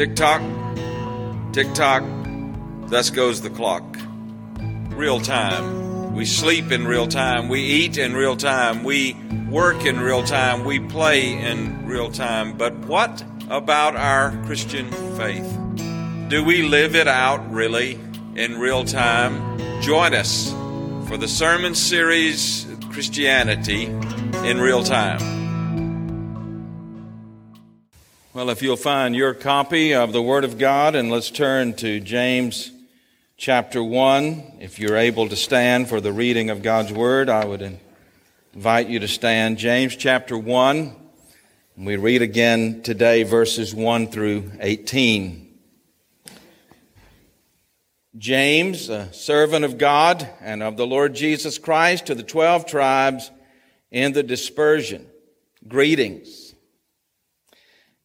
Tick tock, tick tock, thus goes the clock. Real time. We sleep in real time. We eat in real time. We work in real time. We play in real time. But what about our Christian faith? Do we live it out really in real time? Join us for the sermon series Christianity in Real Time. Well, if you'll find your copy of the Word of God, and let's turn to James chapter 1. If you're able to stand for the reading of God's Word, I would invite you to stand. James chapter 1. We read again today verses 1 through 18. James, a servant of God and of the Lord Jesus Christ, to the twelve tribes in the dispersion. Greetings.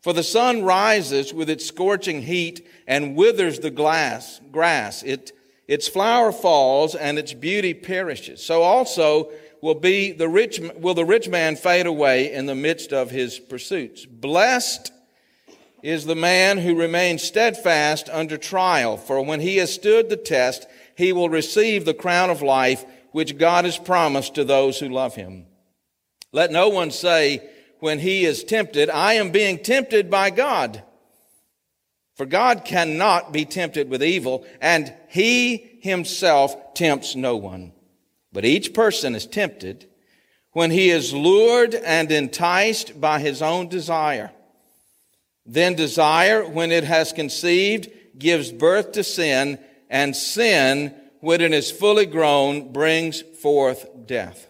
For the sun rises with its scorching heat and withers the glass, grass. It, its flower falls and its beauty perishes. So also will be the rich, will the rich man fade away in the midst of his pursuits. Blessed is the man who remains steadfast under trial, for when he has stood the test, he will receive the crown of life which God has promised to those who love him. Let no one say, when he is tempted, I am being tempted by God. For God cannot be tempted with evil, and he himself tempts no one. But each person is tempted when he is lured and enticed by his own desire. Then desire, when it has conceived, gives birth to sin, and sin, when it is fully grown, brings forth death.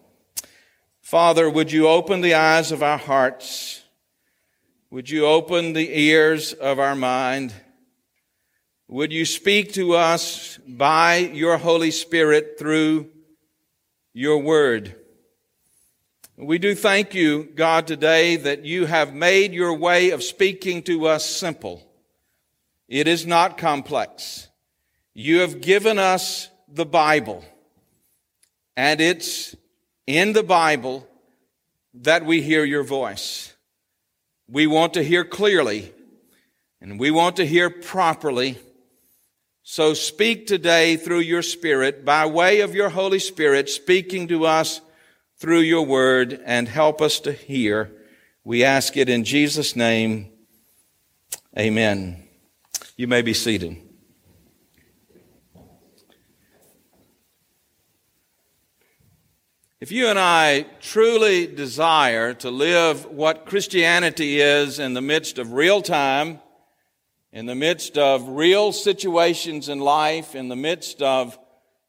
Father, would you open the eyes of our hearts? Would you open the ears of our mind? Would you speak to us by your Holy Spirit through your word? We do thank you, God, today that you have made your way of speaking to us simple. It is not complex. You have given us the Bible, and it's in the Bible that we hear your voice. We want to hear clearly and we want to hear properly. So speak today through your Spirit by way of your Holy Spirit speaking to us through your word and help us to hear. We ask it in Jesus' name. Amen. You may be seated. If you and I truly desire to live what Christianity is in the midst of real time, in the midst of real situations in life, in the midst of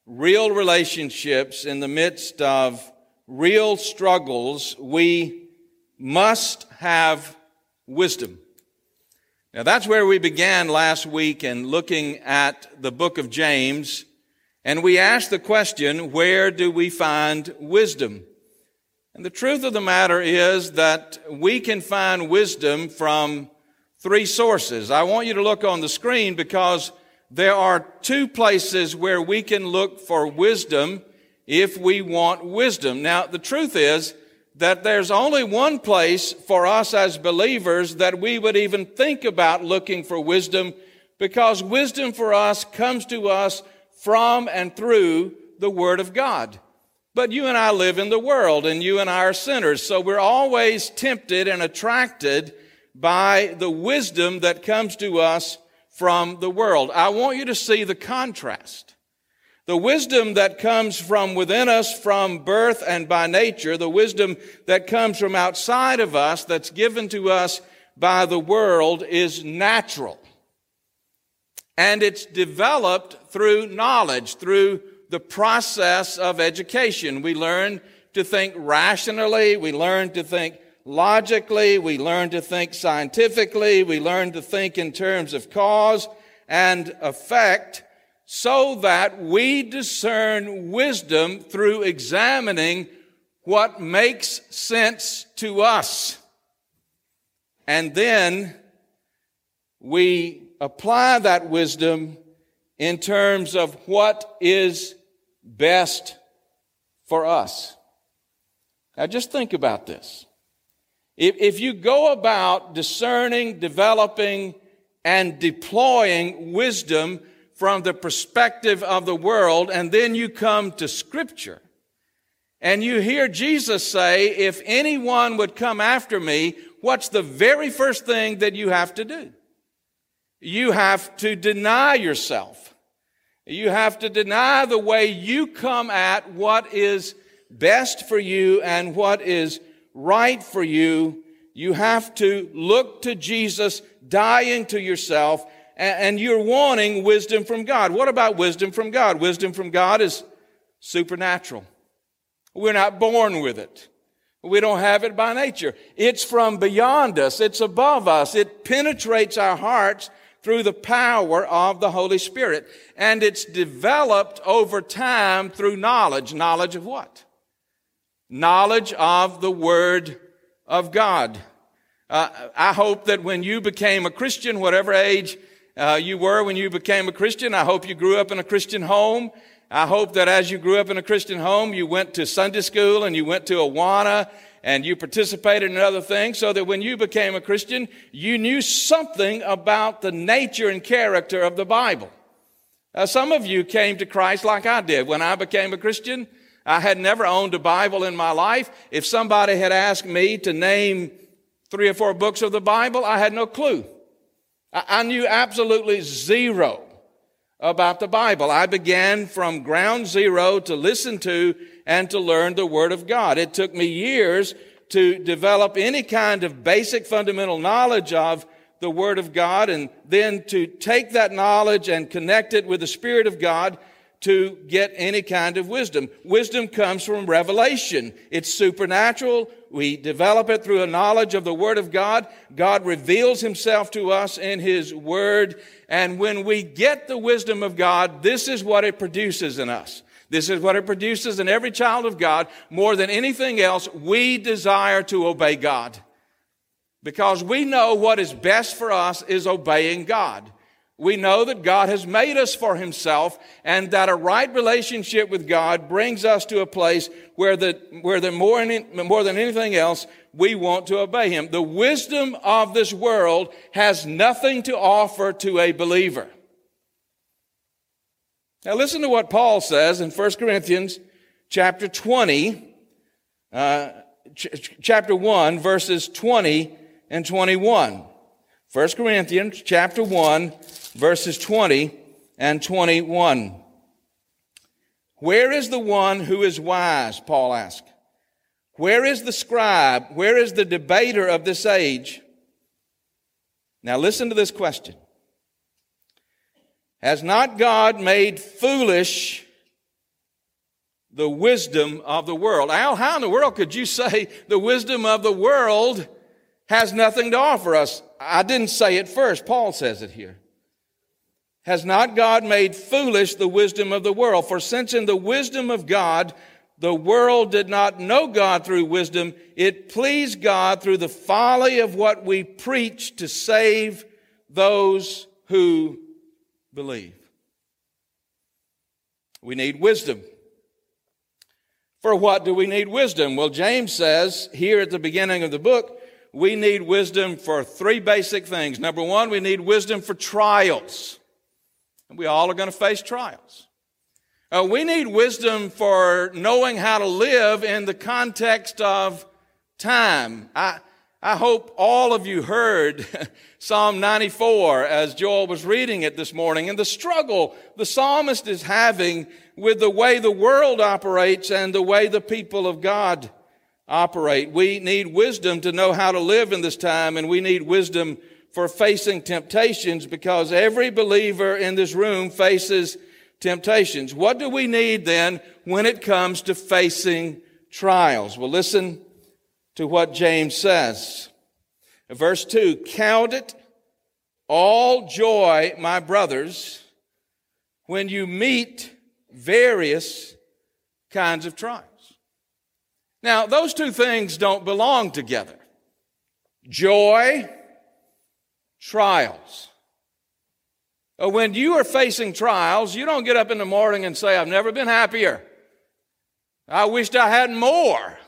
real relationships, in the midst of real struggles, we must have wisdom. Now that's where we began last week in looking at the book of James and we ask the question, where do we find wisdom? And the truth of the matter is that we can find wisdom from three sources. I want you to look on the screen because there are two places where we can look for wisdom if we want wisdom. Now, the truth is that there's only one place for us as believers that we would even think about looking for wisdom because wisdom for us comes to us from and through the Word of God. But you and I live in the world and you and I are sinners, so we're always tempted and attracted by the wisdom that comes to us from the world. I want you to see the contrast. The wisdom that comes from within us from birth and by nature, the wisdom that comes from outside of us that's given to us by the world is natural. And it's developed through knowledge, through the process of education. We learn to think rationally. We learn to think logically. We learn to think scientifically. We learn to think in terms of cause and effect so that we discern wisdom through examining what makes sense to us. And then we apply that wisdom in terms of what is best for us. Now just think about this. If, if you go about discerning, developing, and deploying wisdom from the perspective of the world, and then you come to Scripture, and you hear Jesus say, If anyone would come after me, what's the very first thing that you have to do? You have to deny yourself. You have to deny the way you come at what is best for you and what is right for you. You have to look to Jesus, dying to yourself, and you're wanting wisdom from God. What about wisdom from God? Wisdom from God is supernatural. We're not born with it. We don't have it by nature. It's from beyond us. It's above us. It penetrates our hearts through the power of the Holy Spirit. And it's developed over time through knowledge. Knowledge of what? Knowledge of the Word of God. Uh, I hope that when you became a Christian, whatever age uh, you were when you became a Christian, I hope you grew up in a Christian home. I hope that as you grew up in a Christian home, you went to Sunday school and you went to Awana and you participated in other things so that when you became a Christian, you knew something about the nature and character of the Bible. Uh, some of you came to Christ like I did. When I became a Christian, I had never owned a Bible in my life. If somebody had asked me to name three or four books of the Bible, I had no clue. I, I knew absolutely zero about the Bible. I began from ground zero to listen to and to learn the Word of God. It took me years to develop any kind of basic fundamental knowledge of the Word of God and then to take that knowledge and connect it with the Spirit of God to get any kind of wisdom. Wisdom comes from revelation. It's supernatural. We develop it through a knowledge of the Word of God. God reveals Himself to us in His Word. And when we get the wisdom of God, this is what it produces in us. This is what it produces in every child of God. More than anything else, we desire to obey God. Because we know what is best for us is obeying God. We know that God has made us for Himself and that a right relationship with God brings us to a place where the, where the more, more than anything else, we want to obey Him. The wisdom of this world has nothing to offer to a believer. Now listen to what Paul says in 1 Corinthians chapter 20, uh, ch- chapter 1, verses 20 and 21. 1 Corinthians chapter 1, verses 20 and 21. Where is the one who is wise? Paul asked. Where is the scribe? Where is the debater of this age? Now listen to this question. Has not God made foolish the wisdom of the world? Al, how in the world could you say the wisdom of the world has nothing to offer us? I didn't say it first. Paul says it here. Has not God made foolish the wisdom of the world? For since in the wisdom of God, the world did not know God through wisdom, it pleased God through the folly of what we preach to save those who believe. We need wisdom. For what do we need wisdom? Well, James says here at the beginning of the book, we need wisdom for three basic things. Number one, we need wisdom for trials. And we all are going to face trials. Uh, we need wisdom for knowing how to live in the context of time. I, I hope all of you heard Psalm 94 as Joel was reading it this morning and the struggle the psalmist is having with the way the world operates and the way the people of God operate. We need wisdom to know how to live in this time and we need wisdom for facing temptations because every believer in this room faces temptations. What do we need then when it comes to facing trials? Well, listen to what James says. Verse 2 Count it all joy, my brothers, when you meet various kinds of trials. Now, those two things don't belong together. Joy, trials. Uh, when you are facing trials, you don't get up in the morning and say, I've never been happier. I wished I had more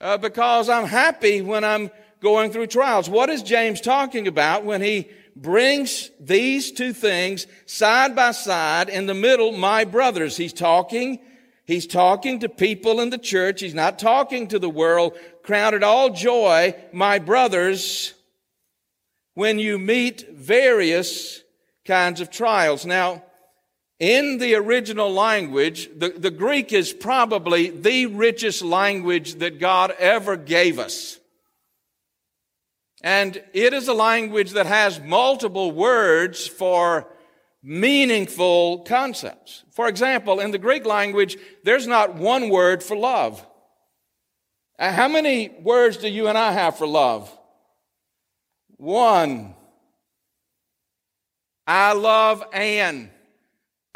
uh, because I'm happy when I'm going through trials. What is James talking about when he brings these two things side by side in the middle, my brothers? He's talking, he's talking to people in the church. He's not talking to the world. It all joy, my brothers, when you meet various kinds of trials. Now, in the original language, the, the Greek is probably the richest language that God ever gave us. And it is a language that has multiple words for meaningful concepts. For example, in the Greek language, there's not one word for love. Uh, how many words do you and I have for love? One. I love Ann.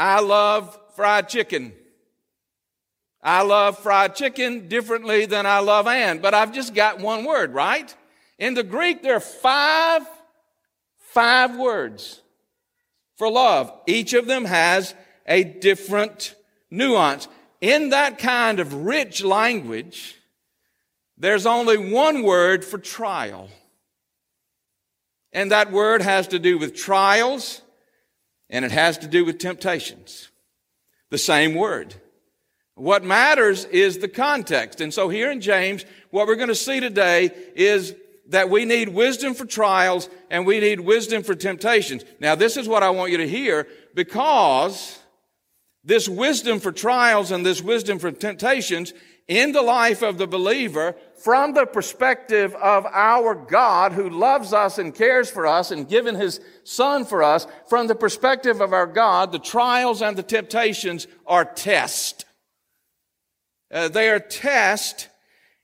I love fried chicken. I love fried chicken differently than I love Ann, but I've just got one word, right? In the Greek, there are five, five words for love. Each of them has a different nuance. In that kind of rich language, there's only one word for trial. And that word has to do with trials and it has to do with temptations. The same word. What matters is the context. And so here in James, what we're going to see today is that we need wisdom for trials and we need wisdom for temptations. Now, this is what I want you to hear because this wisdom for trials and this wisdom for temptations in the life of the believer from the perspective of our God who loves us and cares for us and given his son for us, from the perspective of our God, the trials and the temptations are tests. Uh, they are tests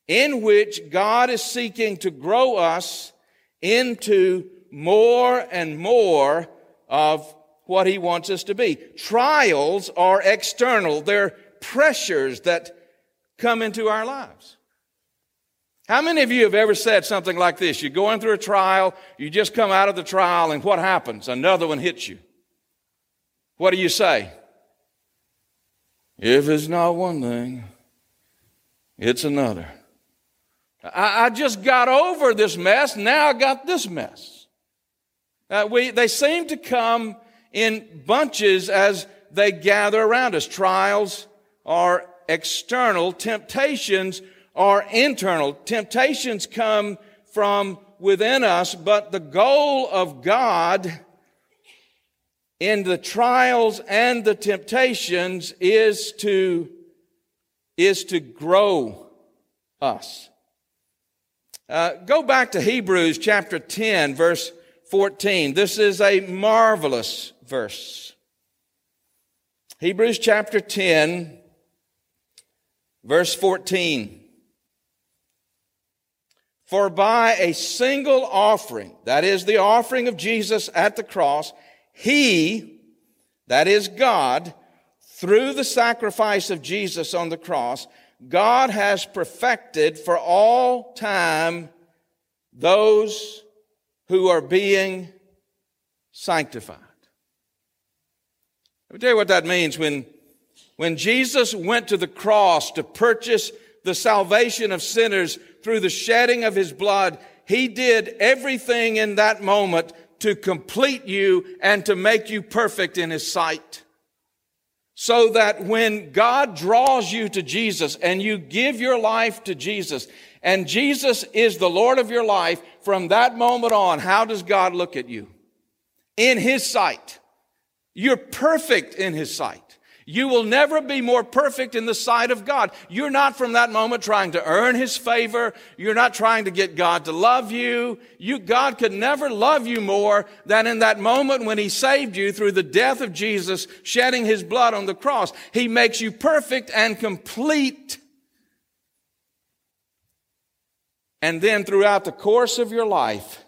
in which God is seeking to grow us into more and more of what he wants us to be. Trials are external. They're pressures that come into our lives. How many of you have ever said something like this? You're going through a trial, you just come out of the trial, and what happens? Another one hits you. What do you say? If it's not one thing, it's another. I, I just got over this mess, now I got this mess. Uh, we, they seem to come in bunches as they gather around us. Trials are external, temptations are internal. Temptations come from within us, but the goal of God in the trials and the temptations is to, is to grow us. Uh, go back to Hebrews chapter 10, verse 14. This is a marvelous verse. Hebrews chapter 10, Verse 14. For by a single offering, that is the offering of Jesus at the cross, He, that is God, through the sacrifice of Jesus on the cross, God has perfected for all time those who are being sanctified. Let me tell you what that means when When Jesus went to the cross to purchase the salvation of sinners through the shedding of his blood, he did everything in that moment to complete you and to make you perfect in his sight. So that when God draws you to Jesus and you give your life to Jesus and Jesus is the Lord of your life, from that moment on, how does God look at you? In his sight. You're perfect in his sight. You will never be more perfect in the sight of God. You're not from that moment trying to earn His favor. You're not trying to get God to love you. You, God could never love you more than in that moment when He saved you through the death of Jesus, shedding His blood on the cross. He makes you perfect and complete. And then throughout the course of your life,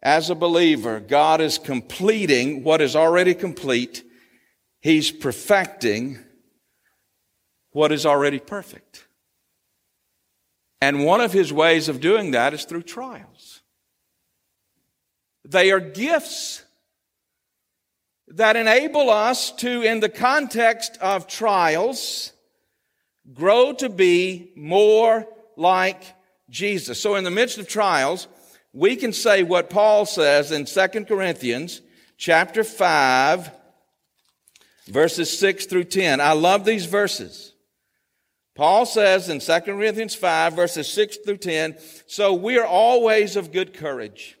as a believer, God is completing what is already complete He's perfecting what is already perfect. And one of his ways of doing that is through trials. They are gifts that enable us to, in the context of trials, grow to be more like Jesus. So in the midst of trials, we can say what Paul says in 2 Corinthians chapter 5 verses 6 through 10. I love these verses. Paul says in 2 Corinthians 5, verses 6 through 10, so we are always of good courage.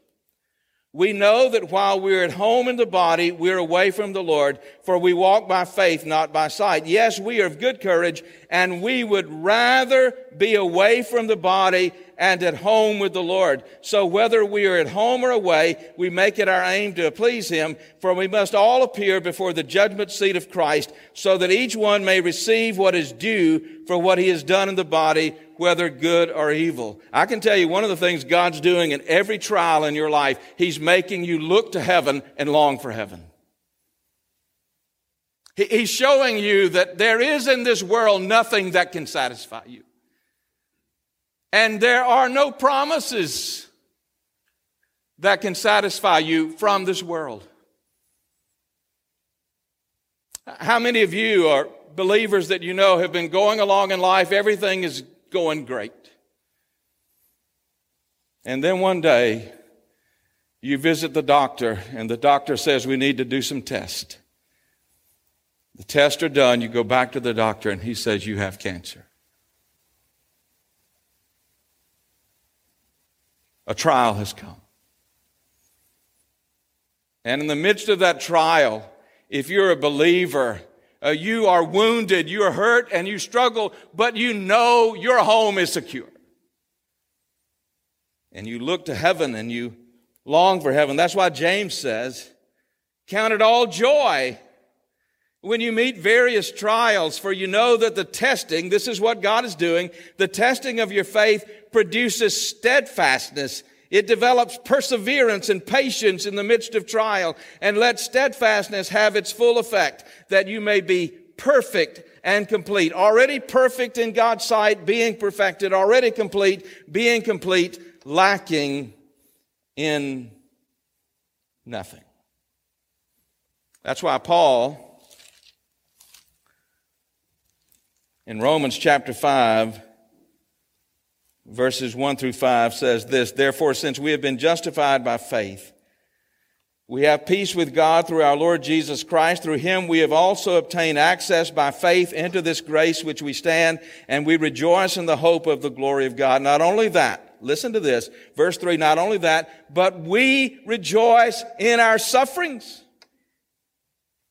We know that while we're at home in the body, we're away from the Lord, for we walk by faith, not by sight. Yes, we are of good courage, and we would rather be away from the body and at home with the Lord. So whether we are at home or away, we make it our aim to please Him, for we must all appear before the judgment seat of Christ, so that each one may receive what is due for what he has done in the body, whether good or evil. I can tell you one of the things God's doing in every trial in your life, He's making you look to heaven and long for heaven. He's showing you that there is in this world nothing that can satisfy you. And there are no promises that can satisfy you from this world. How many of you are believers that you know have been going along in life? Everything is going great. And then one day, you visit the doctor, and the doctor says, We need to do some tests. The tests are done. You go back to the doctor, and he says, You have cancer. A trial has come. And in the midst of that trial, if you're a believer, uh, you are wounded, you are hurt, and you struggle, but you know your home is secure. And you look to heaven and you long for heaven. That's why James says, Count it all joy when you meet various trials, for you know that the testing, this is what God is doing, the testing of your faith produces steadfastness. It develops perseverance and patience in the midst of trial, and let steadfastness have its full effect, that you may be perfect and complete. Already perfect in God's sight, being perfected, already complete, being complete, lacking in nothing. That's why Paul in Romans chapter 5, verses 1 through 5 says this Therefore, since we have been justified by faith, we have peace with God through our Lord Jesus Christ. Through him we have also obtained access by faith into this grace which we stand, and we rejoice in the hope of the glory of God. Not only that, listen to this, verse 3, not only that, but we rejoice in our sufferings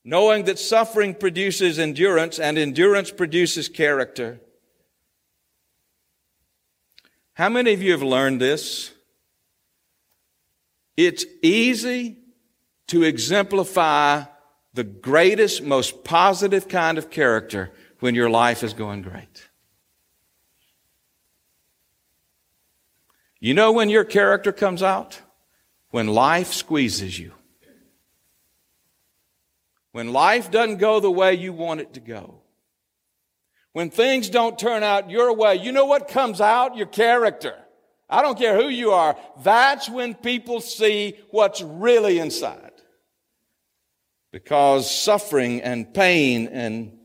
knowing that suffering produces endurance and endurance produces character. How many of you have learned this? It's easy to exemplify the greatest, most positive kind of character when your life is going great. You know when your character comes out? When life squeezes you. When life doesn't go the way you want it to go. When things don't turn out your way, you know what comes out? Your character. I don't care who you are. That's when people see what's really inside. Because suffering and pain and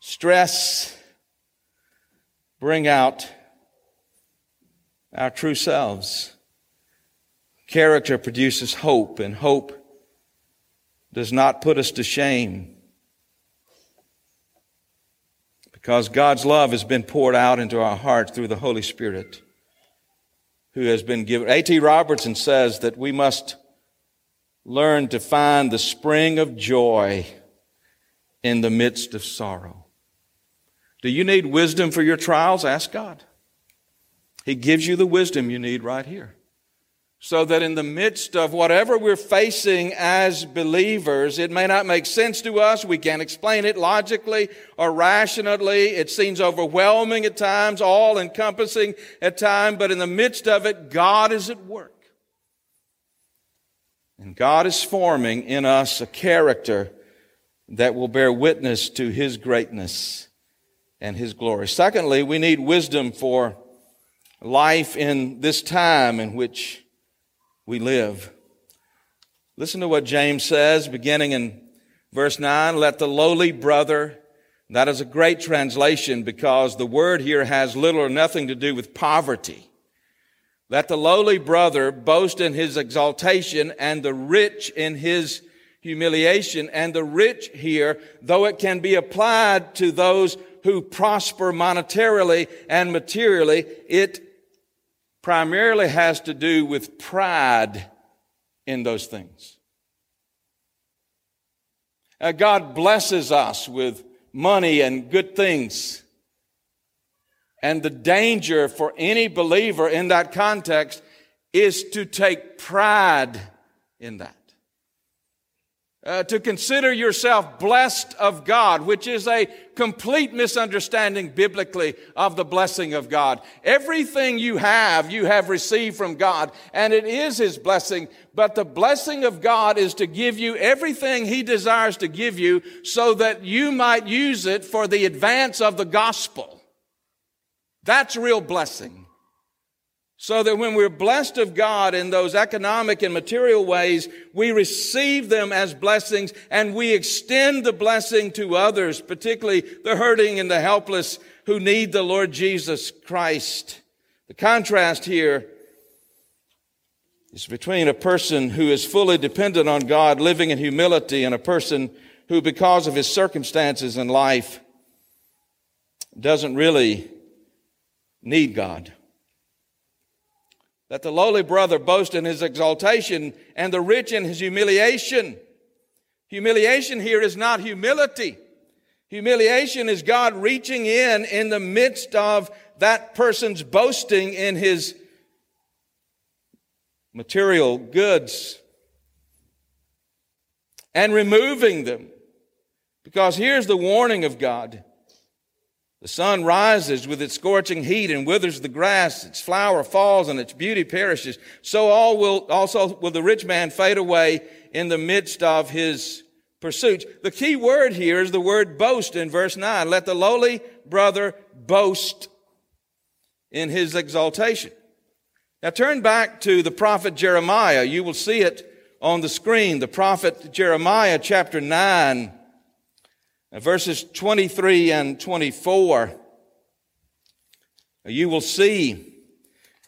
stress bring out our true selves. Character produces hope, and hope does not put us to shame. Because God's love has been poured out into our hearts through the Holy Spirit, who has been given. A.T. Robertson says that we must learn to find the spring of joy in the midst of sorrow. Do you need wisdom for your trials? Ask God. He gives you the wisdom you need right here. So that in the midst of whatever we're facing as believers, it may not make sense to us. We can't explain it logically or rationally. It seems overwhelming at times, all encompassing at times, but in the midst of it, God is at work. And God is forming in us a character that will bear witness to His greatness and His glory. Secondly, we need wisdom for life in this time in which we live. Listen to what James says, beginning in verse 9. Let the lowly brother, that is a great translation because the word here has little or nothing to do with poverty. Let the lowly brother boast in his exaltation and the rich in his humiliation. And the rich here, though it can be applied to those who prosper monetarily and materially, it primarily has to do with pride in those things. Uh, God blesses us with money and good things. And the danger for any believer in that context is to take pride in that uh, to consider yourself blessed of God, which is a complete misunderstanding biblically of the blessing of God. Everything you have, you have received from God, and it is His blessing, but the blessing of God is to give you everything He desires to give you so that you might use it for the advance of the gospel. That's real blessing. So that when we're blessed of God in those economic and material ways, we receive them as blessings and we extend the blessing to others, particularly the hurting and the helpless who need the Lord Jesus Christ. The contrast here is between a person who is fully dependent on God, living in humility, and a person who, because of his circumstances in life, doesn't really need God. Let the lowly brother boast in his exaltation and the rich in his humiliation. Humiliation here is not humility. Humiliation is God reaching in in the midst of that person's boasting in his material goods and removing them. Because here's the warning of God. The sun rises with its scorching heat and withers the grass. Its flower falls and its beauty perishes. So all will, also will the rich man fade away in the midst of his pursuits. The key word here is the word boast in verse 9. Let the lowly brother boast in his exaltation. Now turn back to the prophet Jeremiah. You will see it on the screen. The prophet Jeremiah chapter 9 verses 23 and 24, you will see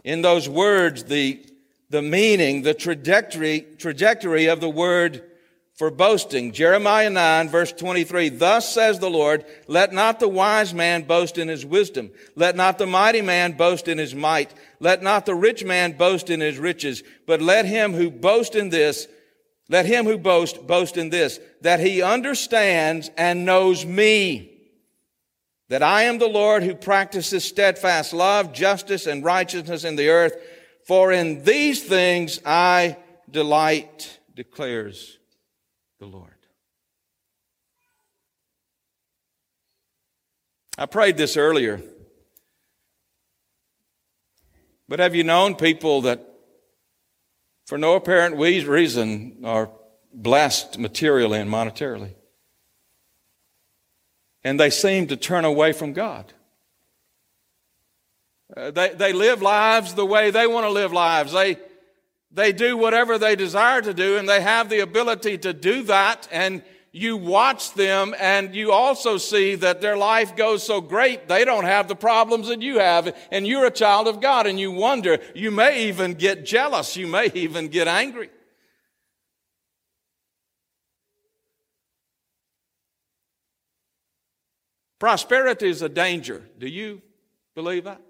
in those words the, the meaning, the trajectory, trajectory of the word for boasting. Jeremiah 9 verse 23, Thus says the Lord, let not the wise man boast in his wisdom. Let not the mighty man boast in his might. Let not the rich man boast in his riches. But let him who boast in this let him who boasts boast in this, that he understands and knows me, that I am the Lord who practices steadfast love, justice, and righteousness in the earth. For in these things I delight, declares the Lord. I prayed this earlier. But have you known people that for no apparent reason, are blessed materially and monetarily. And they seem to turn away from God. Uh, they, they live lives the way they want to live lives. They, they do whatever they desire to do, and they have the ability to do that. And you watch them and you also see that their life goes so great, they don't have the problems that you have, and you're a child of God, and you wonder, you may even get jealous, you may even get angry. Prosperity is a danger. Do you believe that?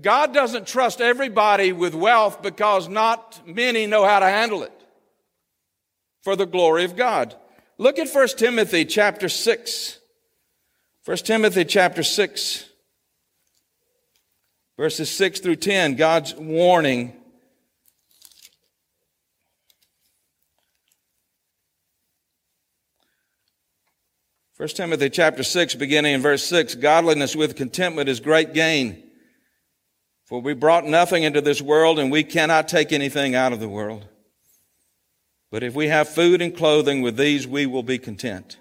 God doesn't trust everybody with wealth because not many know how to handle it for the glory of God. Look at 1 Timothy chapter 6. 1 Timothy chapter 6, verses 6 through 10, God's warning. First Timothy chapter 6, beginning in verse 6, godliness with contentment is great gain. For we brought nothing into this world and we cannot take anything out of the world. But if we have food and clothing, with these we will be content.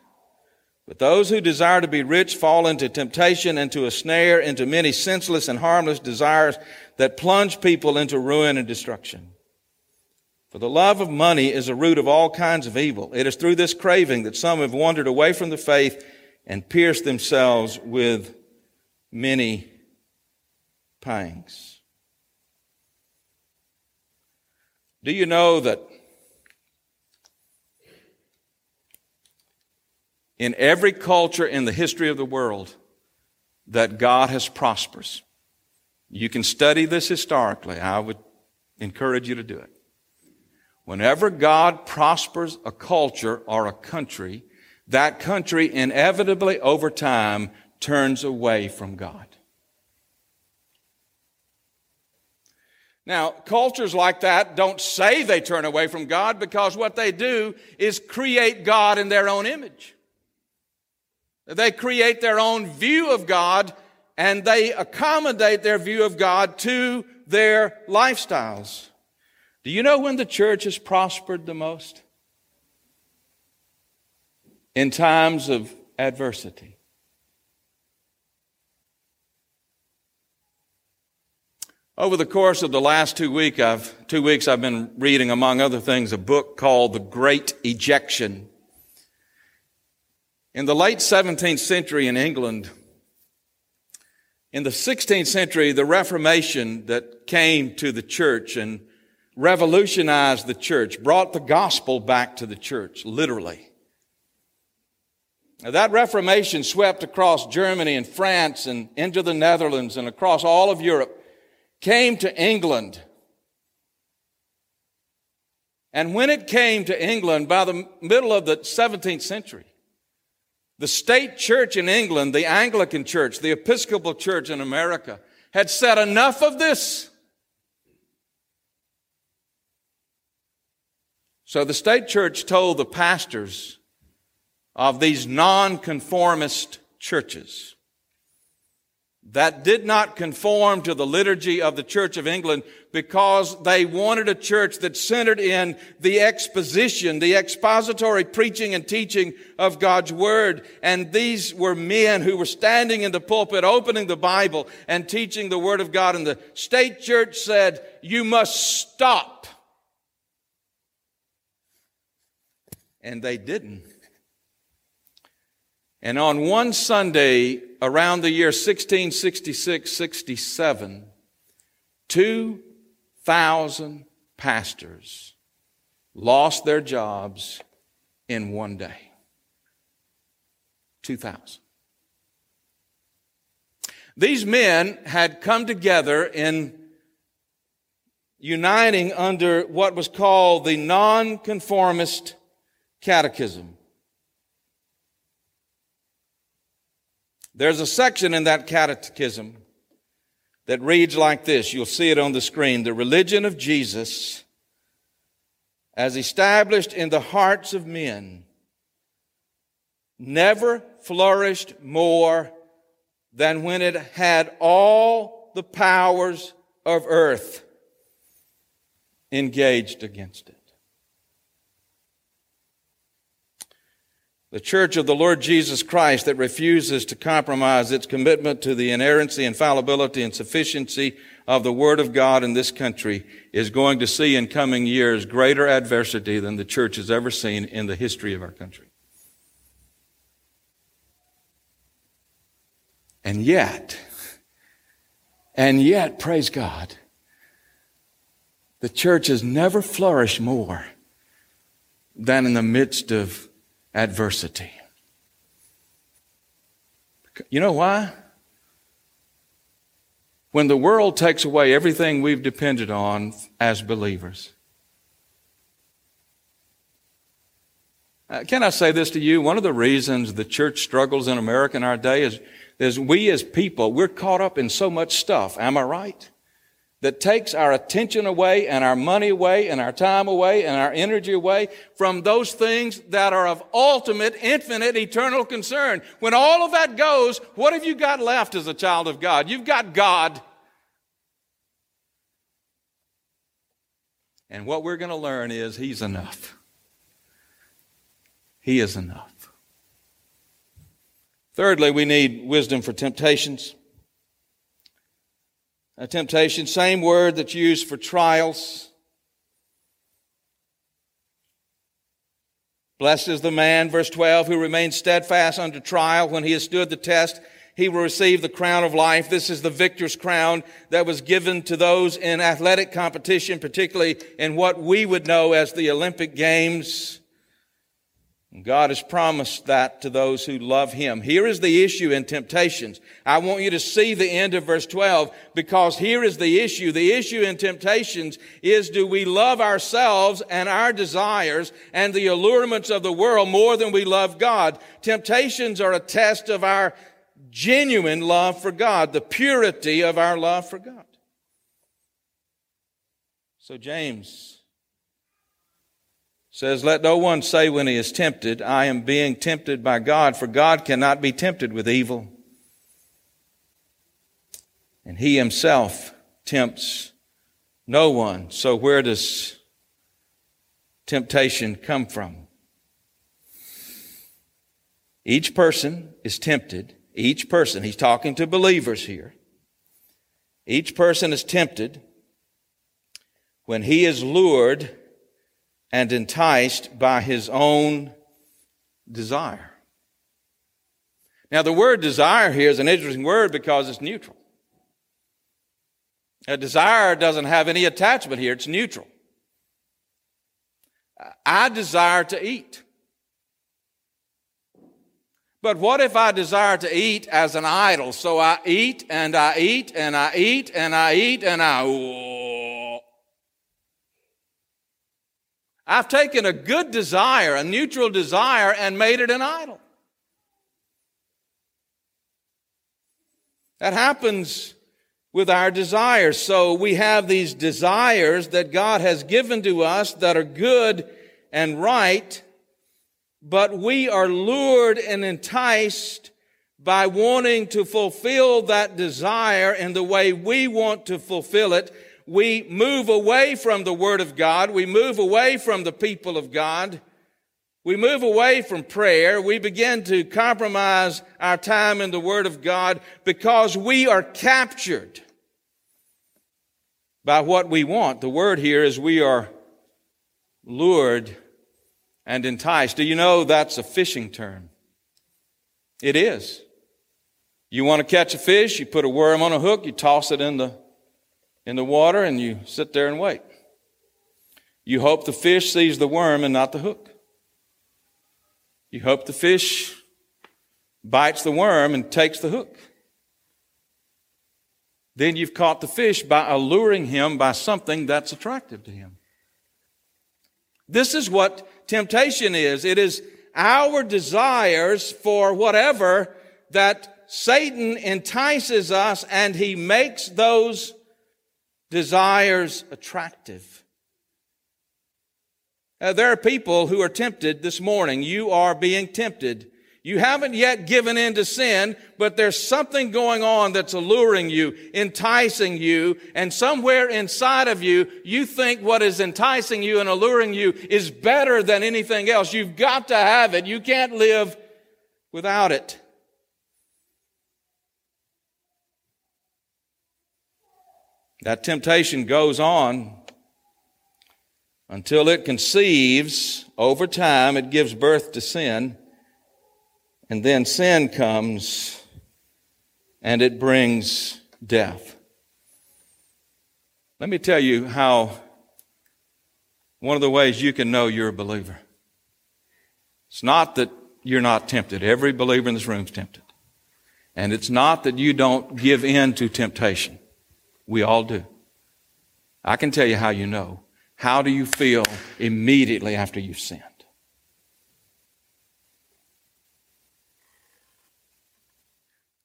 But those who desire to be rich fall into temptation, into a snare, into many senseless and harmless desires that plunge people into ruin and destruction. For the love of money is a root of all kinds of evil. It is through this craving that some have wandered away from the faith and pierced themselves with many pangs. Do you know that in every culture in the history of the world that God has prospered. You can study this historically. I would encourage you to do it. Whenever God prospers a culture or a country, that country inevitably over time turns away from God. Now, cultures like that don't say they turn away from God because what they do is create God in their own image. They create their own view of God and they accommodate their view of God to their lifestyles. Do you know when the church has prospered the most? In times of adversity. Over the course of the last two, week I've, two weeks, I've been reading, among other things, a book called The Great Ejection in the late 17th century in England, in the 16th century, the Reformation that came to the church and revolutionized the church, brought the gospel back to the church, literally. Now, that Reformation swept across Germany and France and into the Netherlands and across all of Europe, came to England. And when it came to England by the middle of the 17th century, the state church in England, the Anglican church, the Episcopal church in America, had said enough of this. So the state church told the pastors of these nonconformist churches that did not conform to the liturgy of the Church of England because they wanted a church that centered in the exposition, the expository preaching and teaching of God's Word. And these were men who were standing in the pulpit, opening the Bible and teaching the Word of God. And the state church said, you must stop. And they didn't. And on one Sunday around the year 1666 67, 2,000 pastors lost their jobs in one day. 2,000. These men had come together in uniting under what was called the Nonconformist Catechism. There's a section in that catechism that reads like this. You'll see it on the screen. The religion of Jesus, as established in the hearts of men, never flourished more than when it had all the powers of earth engaged against it. The church of the Lord Jesus Christ that refuses to compromise its commitment to the inerrancy, infallibility, and sufficiency of the Word of God in this country is going to see in coming years greater adversity than the church has ever seen in the history of our country. And yet, and yet, praise God, the church has never flourished more than in the midst of adversity. You know why? When the world takes away everything we've depended on as believers. Uh, can I say this to you? One of the reasons the church struggles in America in our day is, is we as people, we're caught up in so much stuff. Am I right? That takes our attention away and our money away and our time away and our energy away from those things that are of ultimate, infinite, eternal concern. When all of that goes, what have you got left as a child of God? You've got God. And what we're going to learn is He's enough. He is enough. Thirdly, we need wisdom for temptations. A temptation, same word that's used for trials. Blessed is the man, verse 12, who remains steadfast under trial. When he has stood the test, he will receive the crown of life. This is the victor's crown that was given to those in athletic competition, particularly in what we would know as the Olympic Games. God has promised that to those who love Him. Here is the issue in temptations. I want you to see the end of verse 12 because here is the issue. The issue in temptations is do we love ourselves and our desires and the allurements of the world more than we love God? Temptations are a test of our genuine love for God, the purity of our love for God. So James says, Let no one say when he is tempted, I am being tempted by God, for God cannot be tempted with evil. And he himself tempts no one. So where does temptation come from? Each person is tempted. Each person, he's talking to believers here. Each person is tempted when he is lured and enticed by his own desire. Now, the word desire here is an interesting word because it's neutral. A desire doesn't have any attachment here, it's neutral. I desire to eat. But what if I desire to eat as an idol? So I eat and I eat and I eat and I eat and I. I've taken a good desire, a neutral desire, and made it an idol. That happens with our desires. So we have these desires that God has given to us that are good and right, but we are lured and enticed by wanting to fulfill that desire in the way we want to fulfill it we move away from the Word of God. We move away from the people of God. We move away from prayer. We begin to compromise our time in the Word of God because we are captured by what we want. The word here is we are lured and enticed. Do you know that's a fishing term? It is. You want to catch a fish, you put a worm on a hook, you toss it in the in the water and you sit there and wait. You hope the fish sees the worm and not the hook. You hope the fish bites the worm and takes the hook. Then you've caught the fish by alluring him by something that's attractive to him. This is what temptation is. It is our desires for whatever that Satan entices us and he makes those desires attractive. Uh, there are people who are tempted this morning. You are being tempted. You haven't yet given in to sin, but there's something going on that's alluring you, enticing you, and somewhere inside of you, you think what is enticing you and alluring you is better than anything else. You've got to have it. You can't live without it. That temptation goes on until it conceives. Over time, it gives birth to sin. And then sin comes and it brings death. Let me tell you how one of the ways you can know you're a believer. It's not that you're not tempted. Every believer in this room is tempted. And it's not that you don't give in to temptation. We all do. I can tell you how you know. How do you feel immediately after you've sinned?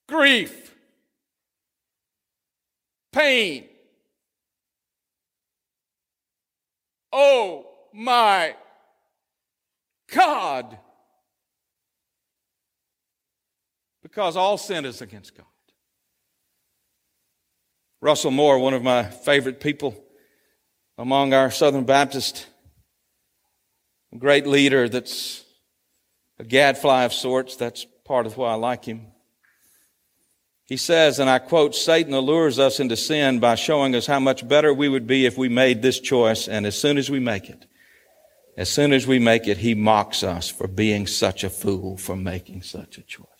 grief, pain. Oh my God. Because all sin is against God. Russell Moore, one of my favorite people among our Southern Baptists, a great leader that's a gadfly of sorts. That's part of why I like him. He says, and I quote, Satan allures us into sin by showing us how much better we would be if we made this choice. And as soon as we make it, as soon as we make it, he mocks us for being such a fool for making such a choice.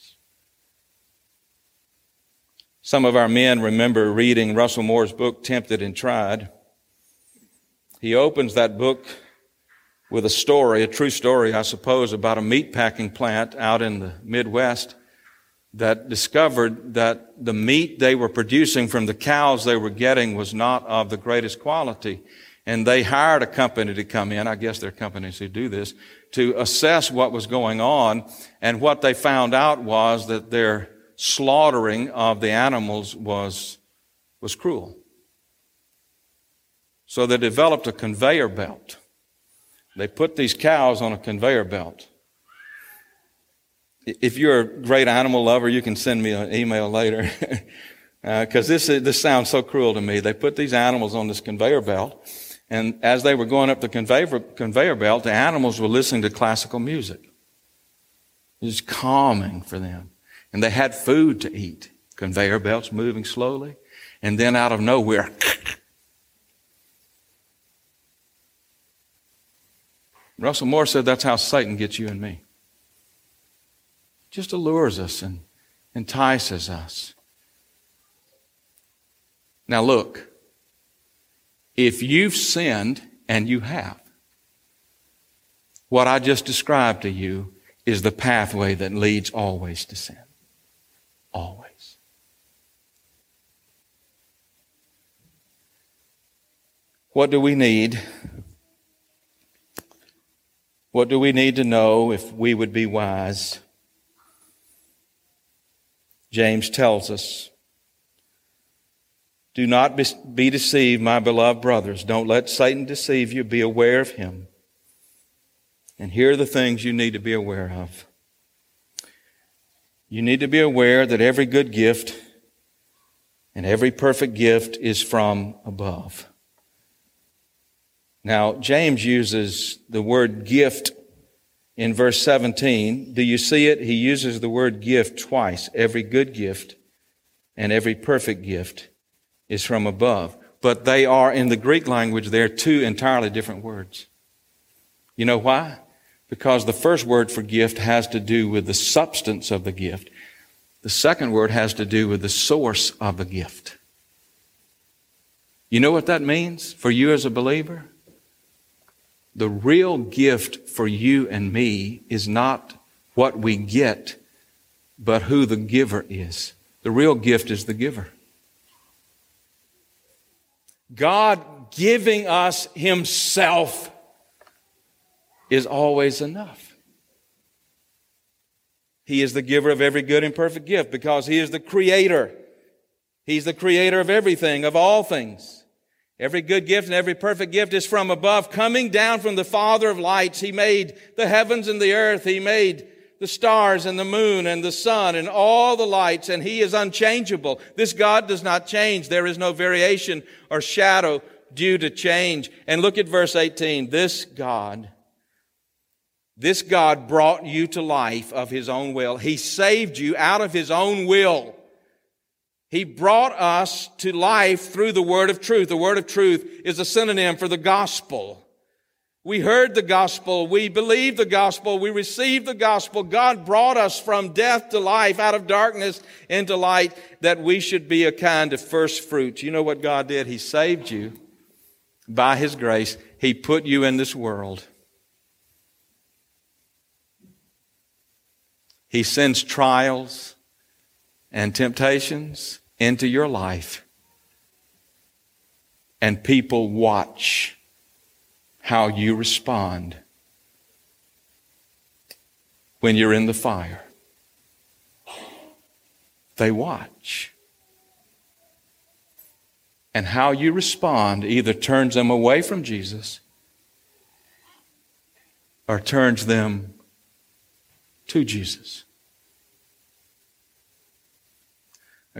Some of our men remember reading Russell Moore's book, Tempted and Tried. He opens that book with a story, a true story, I suppose, about a meat packing plant out in the Midwest that discovered that the meat they were producing from the cows they were getting was not of the greatest quality. And they hired a company to come in, I guess there are companies who do this, to assess what was going on. And what they found out was that their slaughtering of the animals was, was cruel. So they developed a conveyor belt. They put these cows on a conveyor belt if you're a great animal lover, you can send me an email later. Because uh, this, this sounds so cruel to me. They put these animals on this conveyor belt, and as they were going up the conveyor, conveyor belt, the animals were listening to classical music. It was calming for them. And they had food to eat. Conveyor belts moving slowly. And then out of nowhere, Russell Moore said that's how Satan gets you and me just allures us and entices us. Now, look, if you've sinned, and you have, what I just described to you is the pathway that leads always to sin. Always. What do we need? What do we need to know if we would be wise? James tells us. Do not be deceived, my beloved brothers. Don't let Satan deceive you. Be aware of him. And here are the things you need to be aware of. You need to be aware that every good gift and every perfect gift is from above. Now, James uses the word gift in verse 17. Do you see it? He uses the word gift twice. Every good gift and every perfect gift is from above. But they are, in the Greek language, they're two entirely different words. You know why? Because the first word for gift has to do with the substance of the gift. The second word has to do with the source of the gift. You know what that means for you as a believer? the real gift for you and me is not what we get, but who the giver is. The real gift is the giver. God giving us Himself is always enough. He is the giver of every good and perfect gift because He is the creator. He's the creator of everything, of all things. Every good gift and every perfect gift is from above, coming down from the Father of lights. He made the heavens and the earth. He made the stars and the moon and the sun and all the lights, and He is unchangeable. This God does not change. There is no variation or shadow due to change. And look at verse 18. This God, this God brought you to life of His own will. He saved you out of His own will. He brought us to life through the word of truth. The word of truth is a synonym for the gospel. We heard the gospel. We believed the gospel. We received the gospel. God brought us from death to life, out of darkness into light, that we should be a kind of first fruits. You know what God did? He saved you by His grace. He put you in this world. He sends trials and temptations into your life. And people watch how you respond when you're in the fire. They watch. And how you respond either turns them away from Jesus or turns them to Jesus.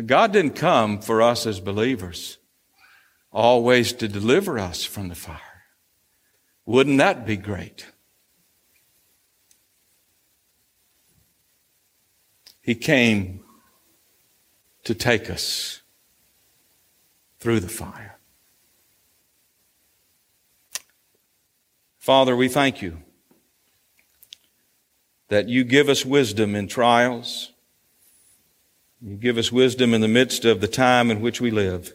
God didn't come for us as believers always to deliver us from the fire. Wouldn't that be great? He came to take us through the fire. Father, we thank you that you give us wisdom in trials. You give us wisdom in the midst of the time in which we live.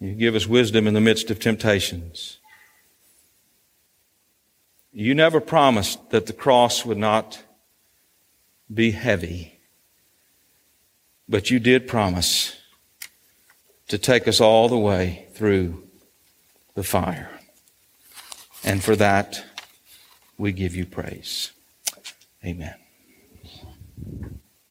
You give us wisdom in the midst of temptations. You never promised that the cross would not be heavy, but you did promise to take us all the way through the fire. And for that, we give you praise. Amen.